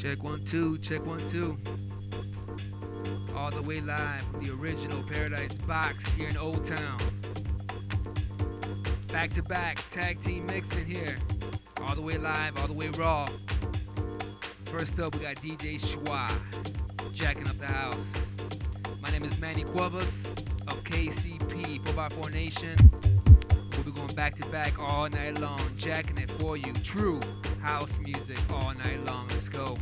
Check one, two, check one, two. All the way live from the original Paradise Box here in Old Town. Back to back, tag team mixing here. All the way live, all the way raw. First up, we got DJ Schwa, jacking up the house. My name is Manny Cuevas of KCP 4x4 Nation. We'll be going back to back all night long, jacking it for you. True house music all night long. Let's go.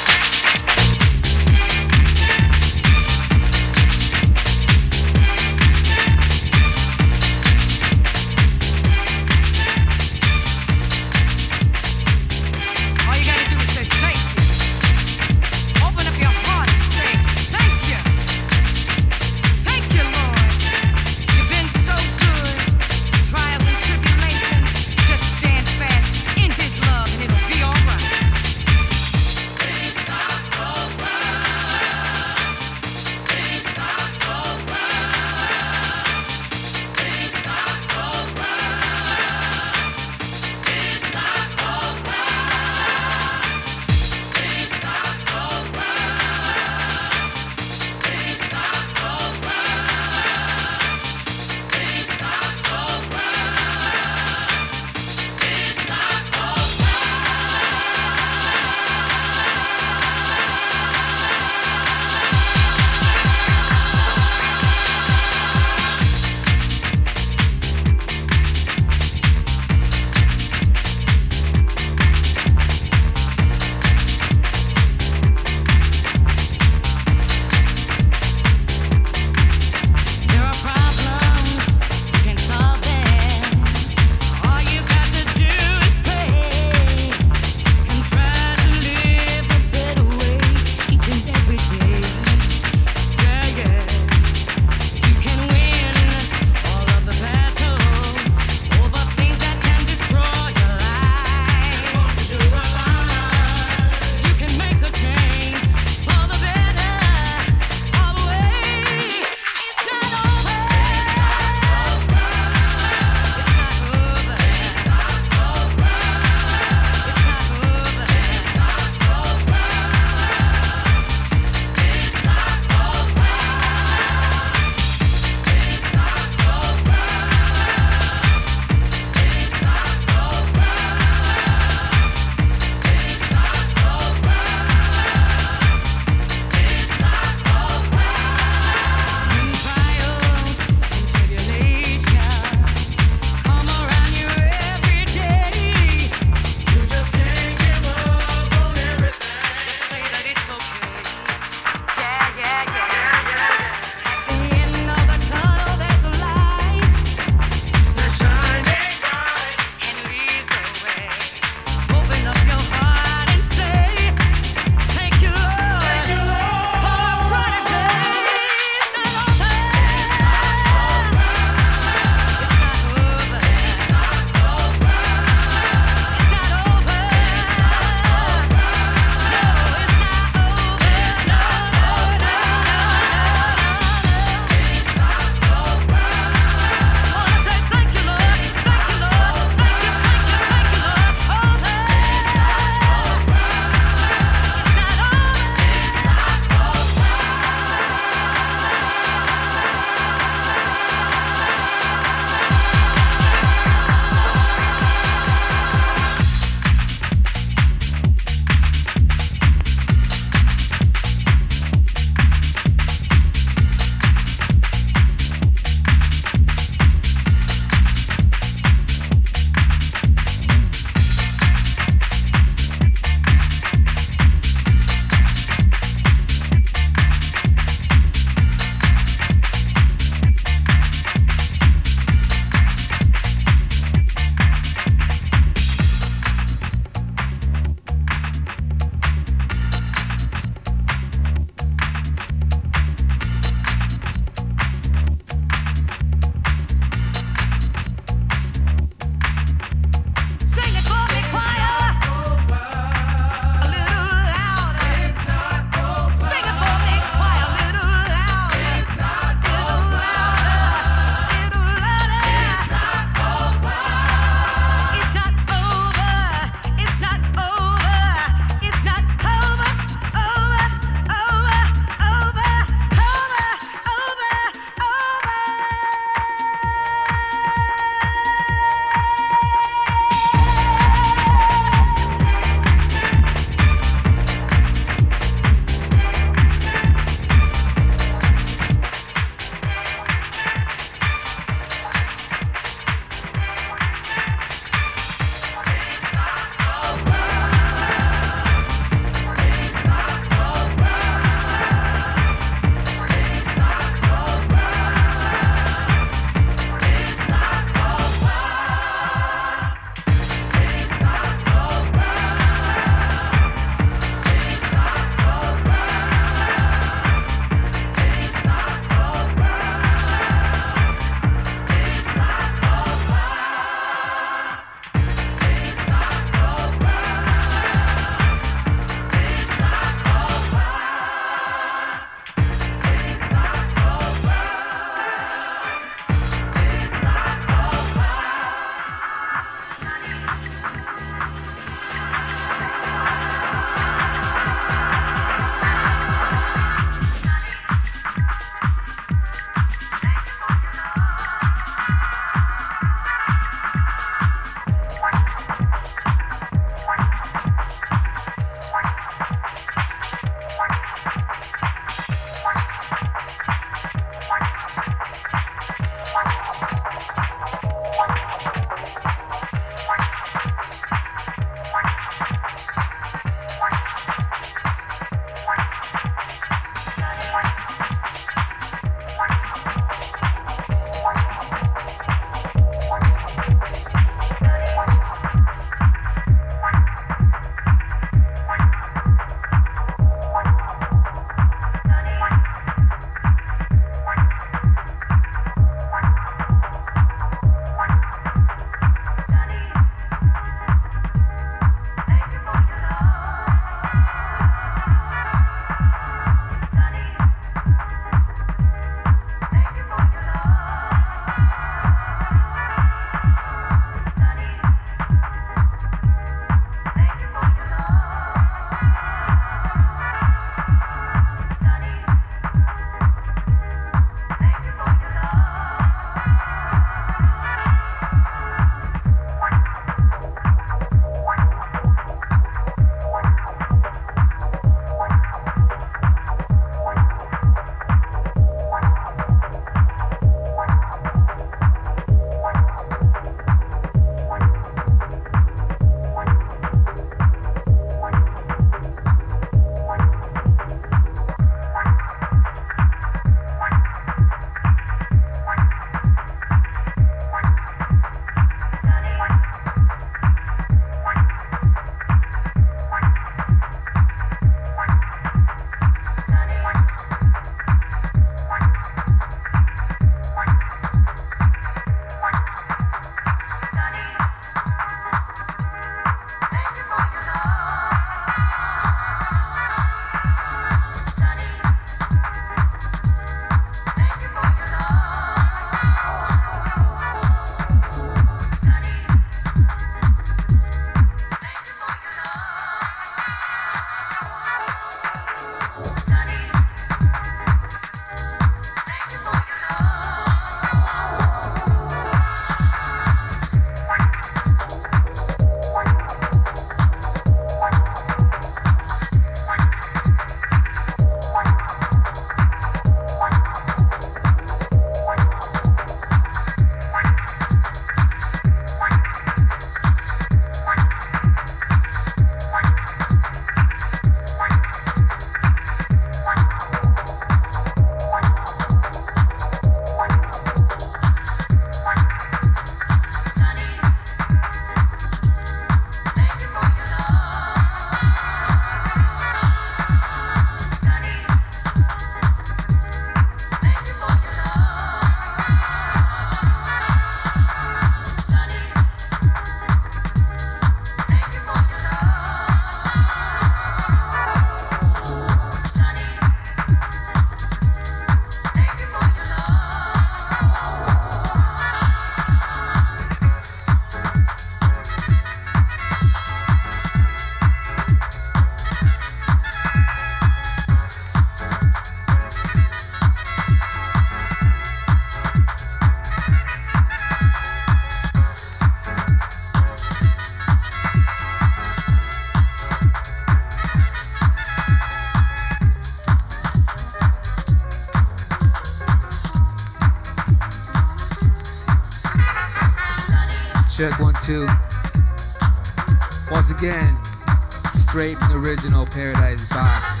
Original Paradise Box.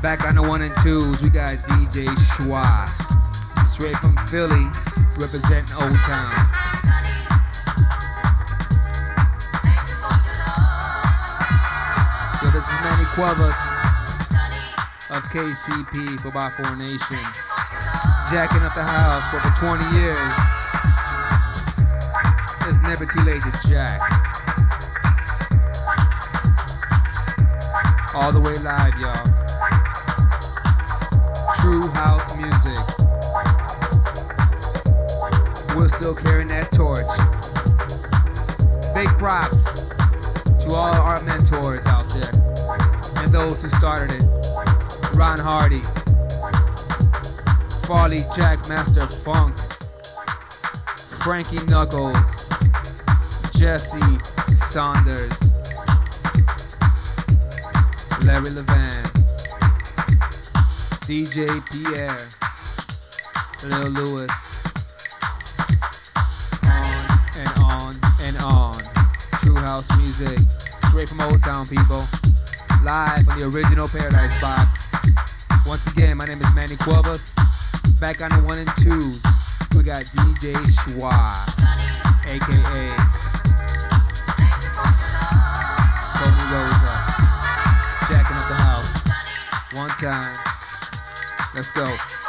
Back on the one and twos, we got DJ Schwa. Straight from Philly, representing Old Town. This is Manny Cuevas of KCP for By Four Nation. Jacking up the house for over 20 years. It's never too late to jack. All the way live, y'all. True house music. We're still carrying that torch. Big props to all our mentors out there and those who started it. Ron Hardy, Farley Jackmaster Funk, Frankie Knuckles, Jesse Saunders, Larry Levan, DJ Pierre, Lil Louis, on and on and on. True house music, straight from Old Town, people. Live from the original Paradise Box. Once again, my name is Manny Cuevas. Back on the one and twos, we got DJ Schwa, aka Time. Let's go.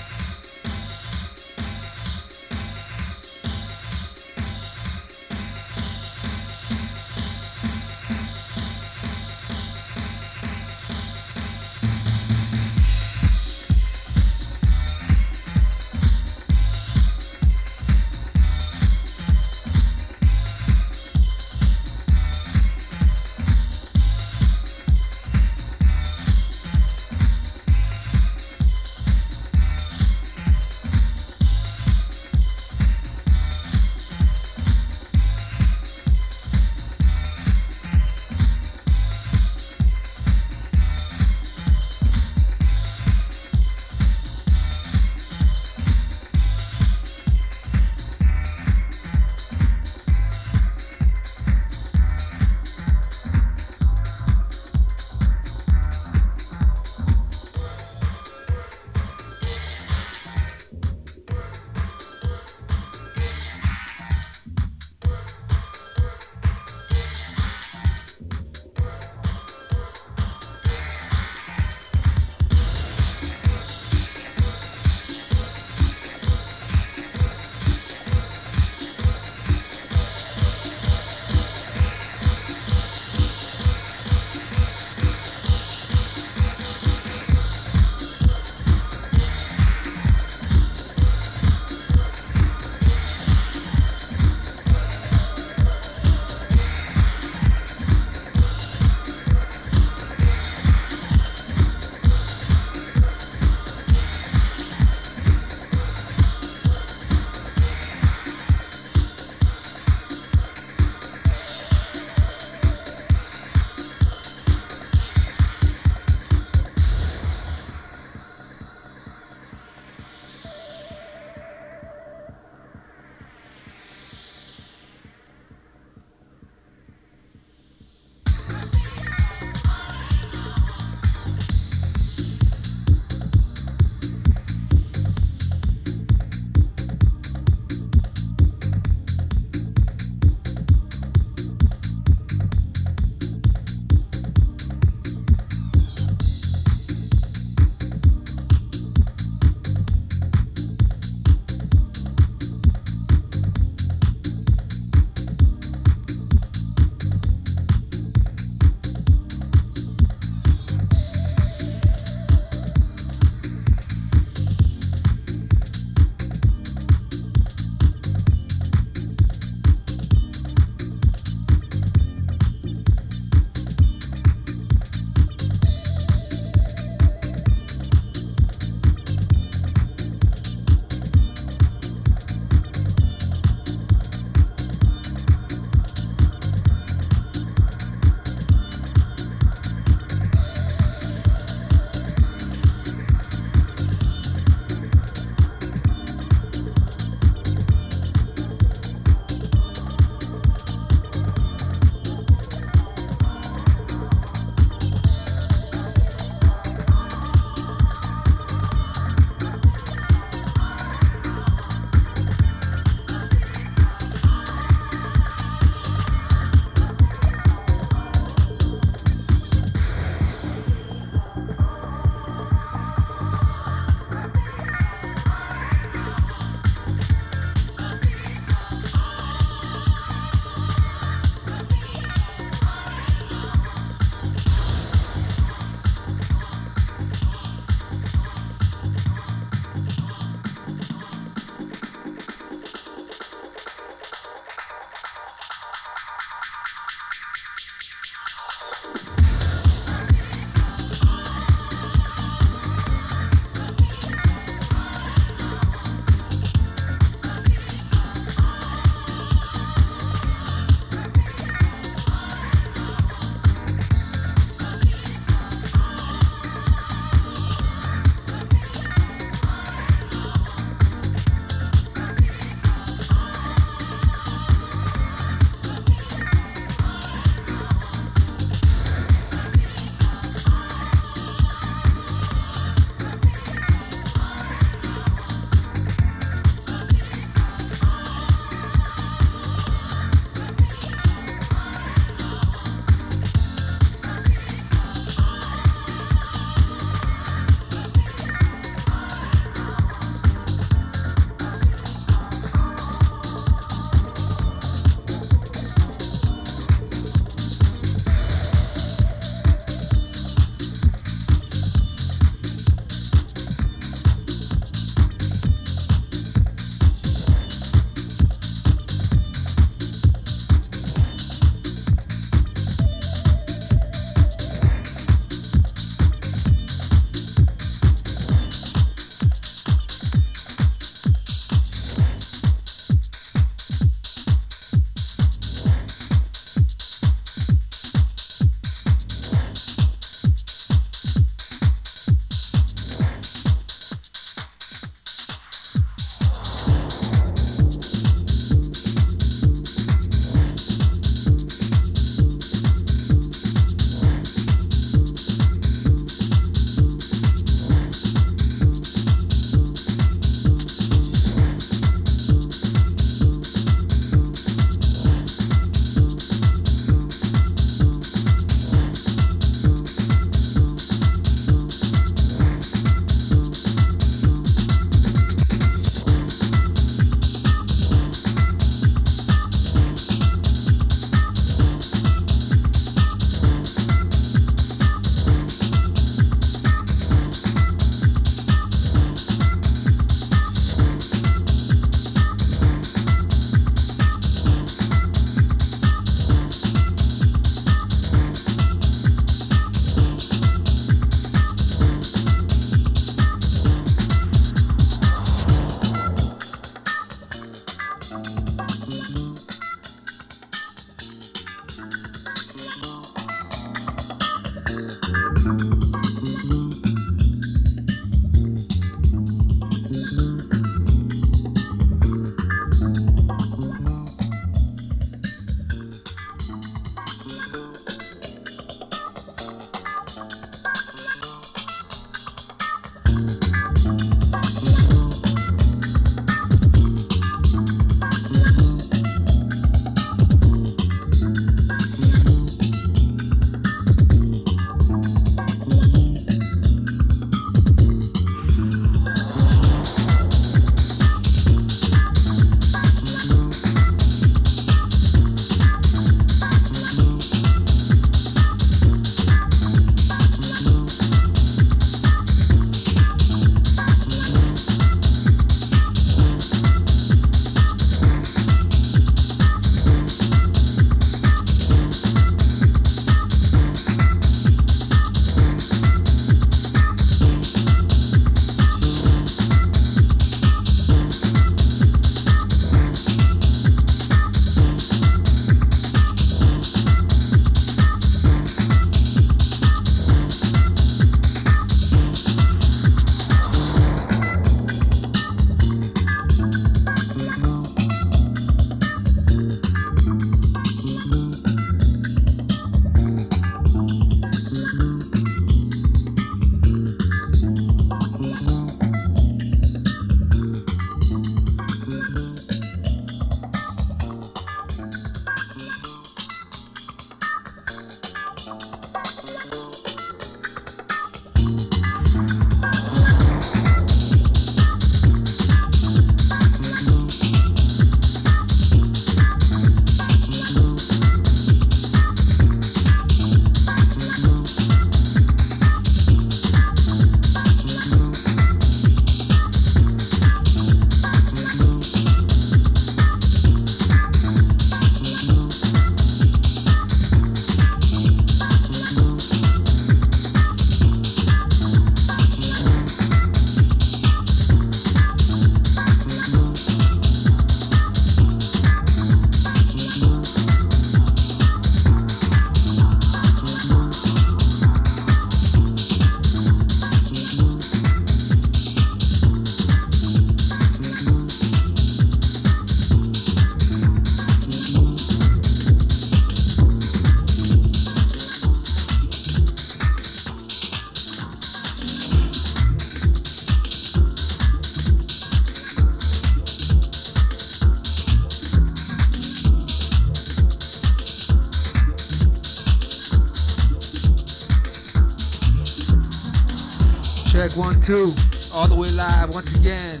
Two, all the way live once again.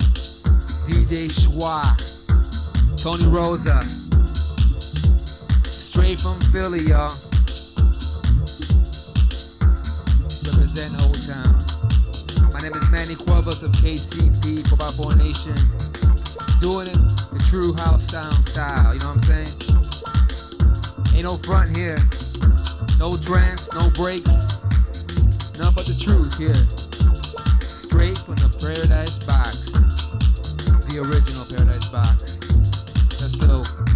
DJ Schwa, Tony Rosa, straight from Philly, y'all. Represent Old Town. My name is Manny Cuevas of KCP, 4 Nation. Doing it the true house sound style, you know what I'm saying? Ain't no front here. No trance, no breaks. None but the truth here. From the Paradise Box. The original Paradise Box. Let's go.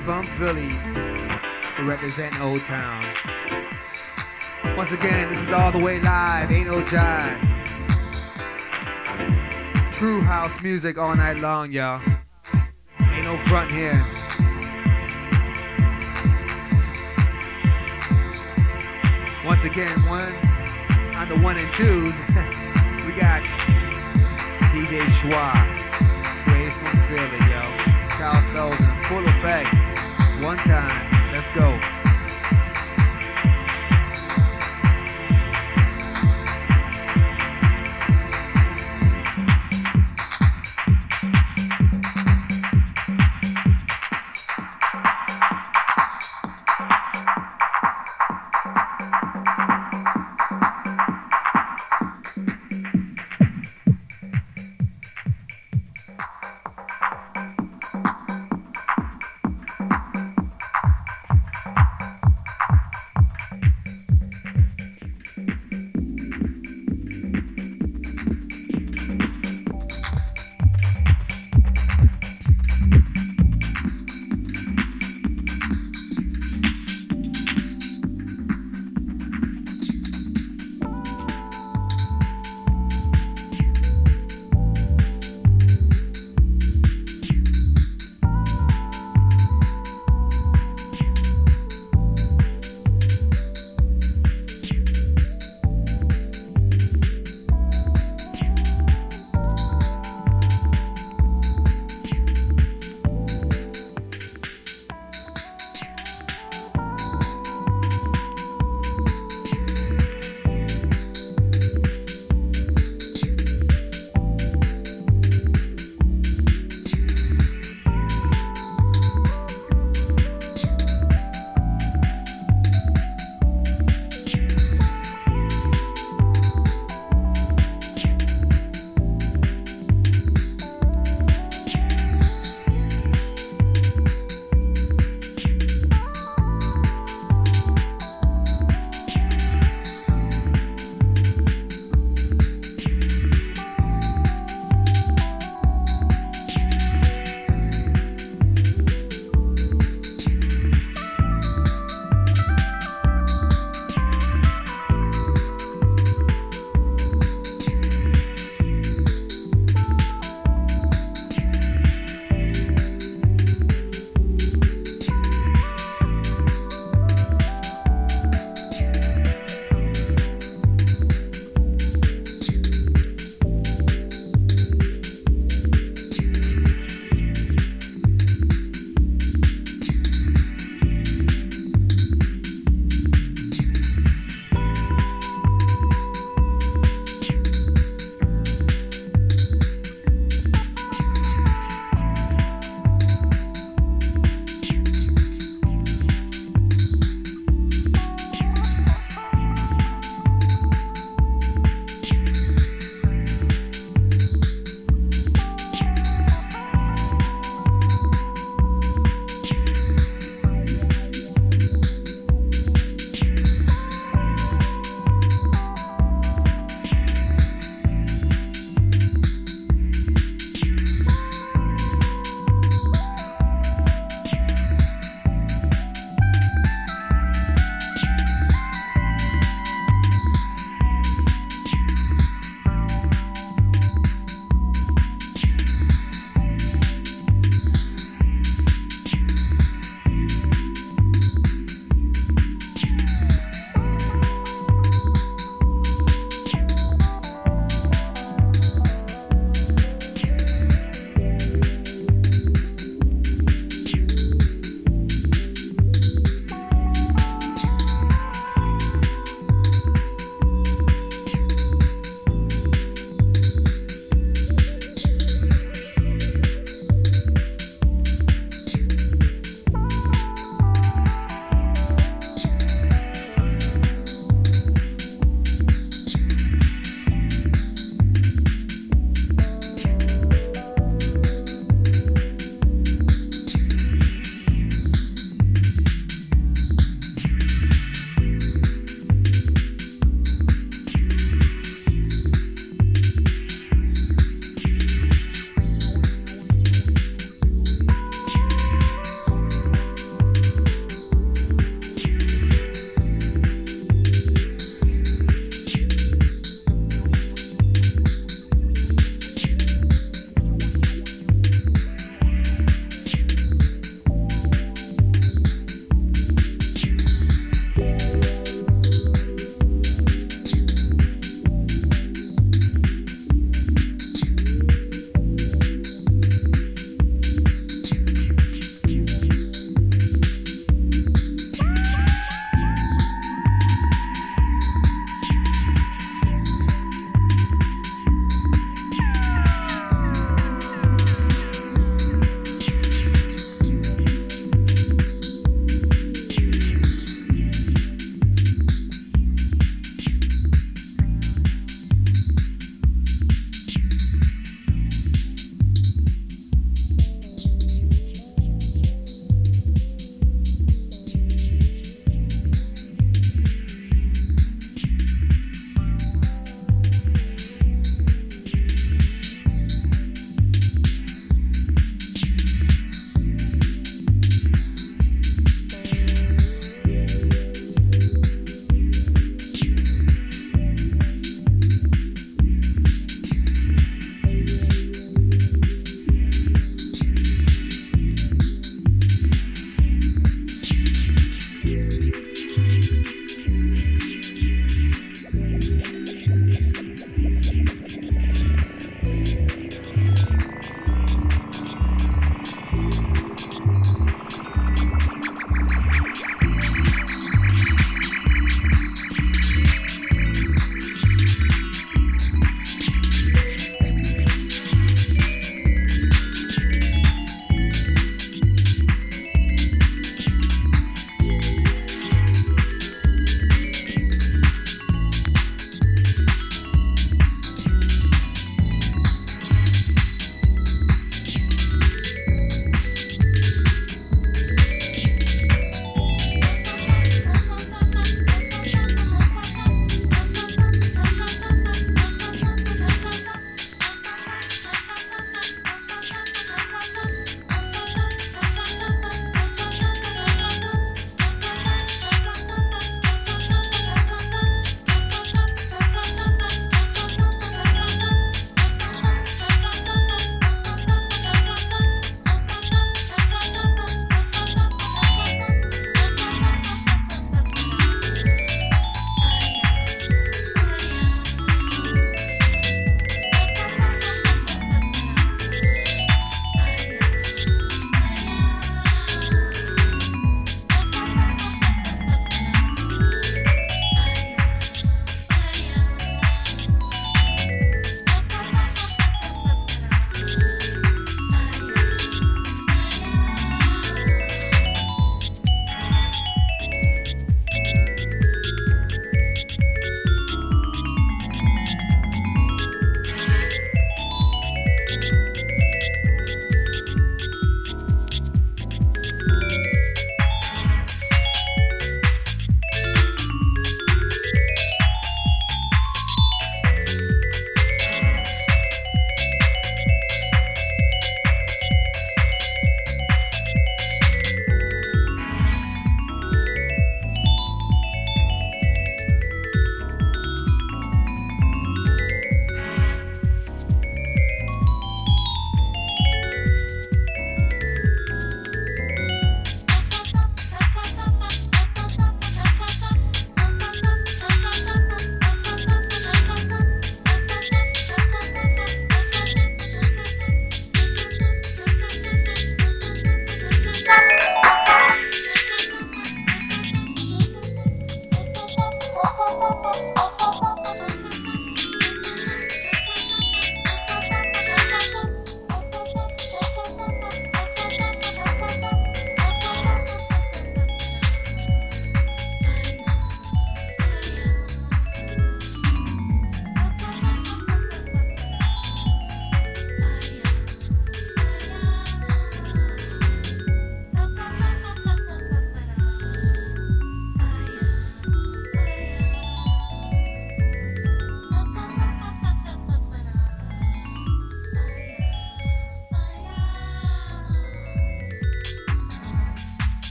From Philly to represent O-Town. Once again, this is all the way live, ain't no jive. True house music all night long, y'all. Ain't no front here. Once again, one on the one and twos, we got DJ Schwa, straight from Philly, yo. South Soul in full effect.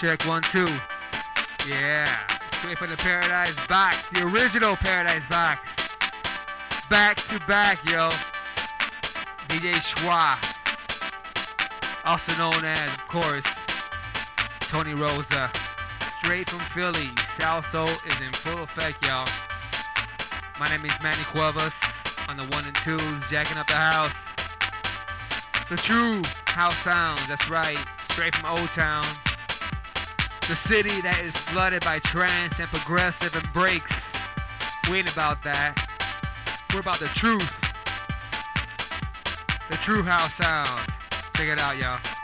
Check one, two. Yeah. Straight from the Paradise Box. The original Paradise Box. Back to back, yo. DJ Schwa. Also known as, of course, Tony Rosa. Straight from Philly. Salso is in full effect, y'all. My name is Manny Cuevas on the one and twos, jacking up the house. The true house sounds, that's right, straight from O-Town. The city that is flooded by trance and progressive and breaks. We ain't about that. We're about the truth. The true house sounds. Check it out, y'all.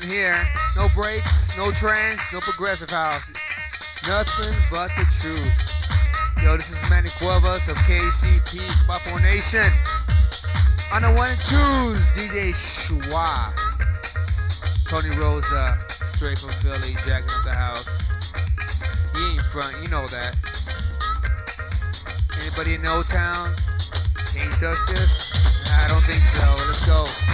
Ain't here, no breaks, no trance, no progressive house. Nothing but the truth. Yo, this is Manny Cuevas of KCP, Papo Nation. On the one and twos, DJ Schwa. Tony Rosa, straight from Philly, jacking up the house He ain't front, you know that. Anybody in O-Town? This? Nah, I don't think so. Let's go.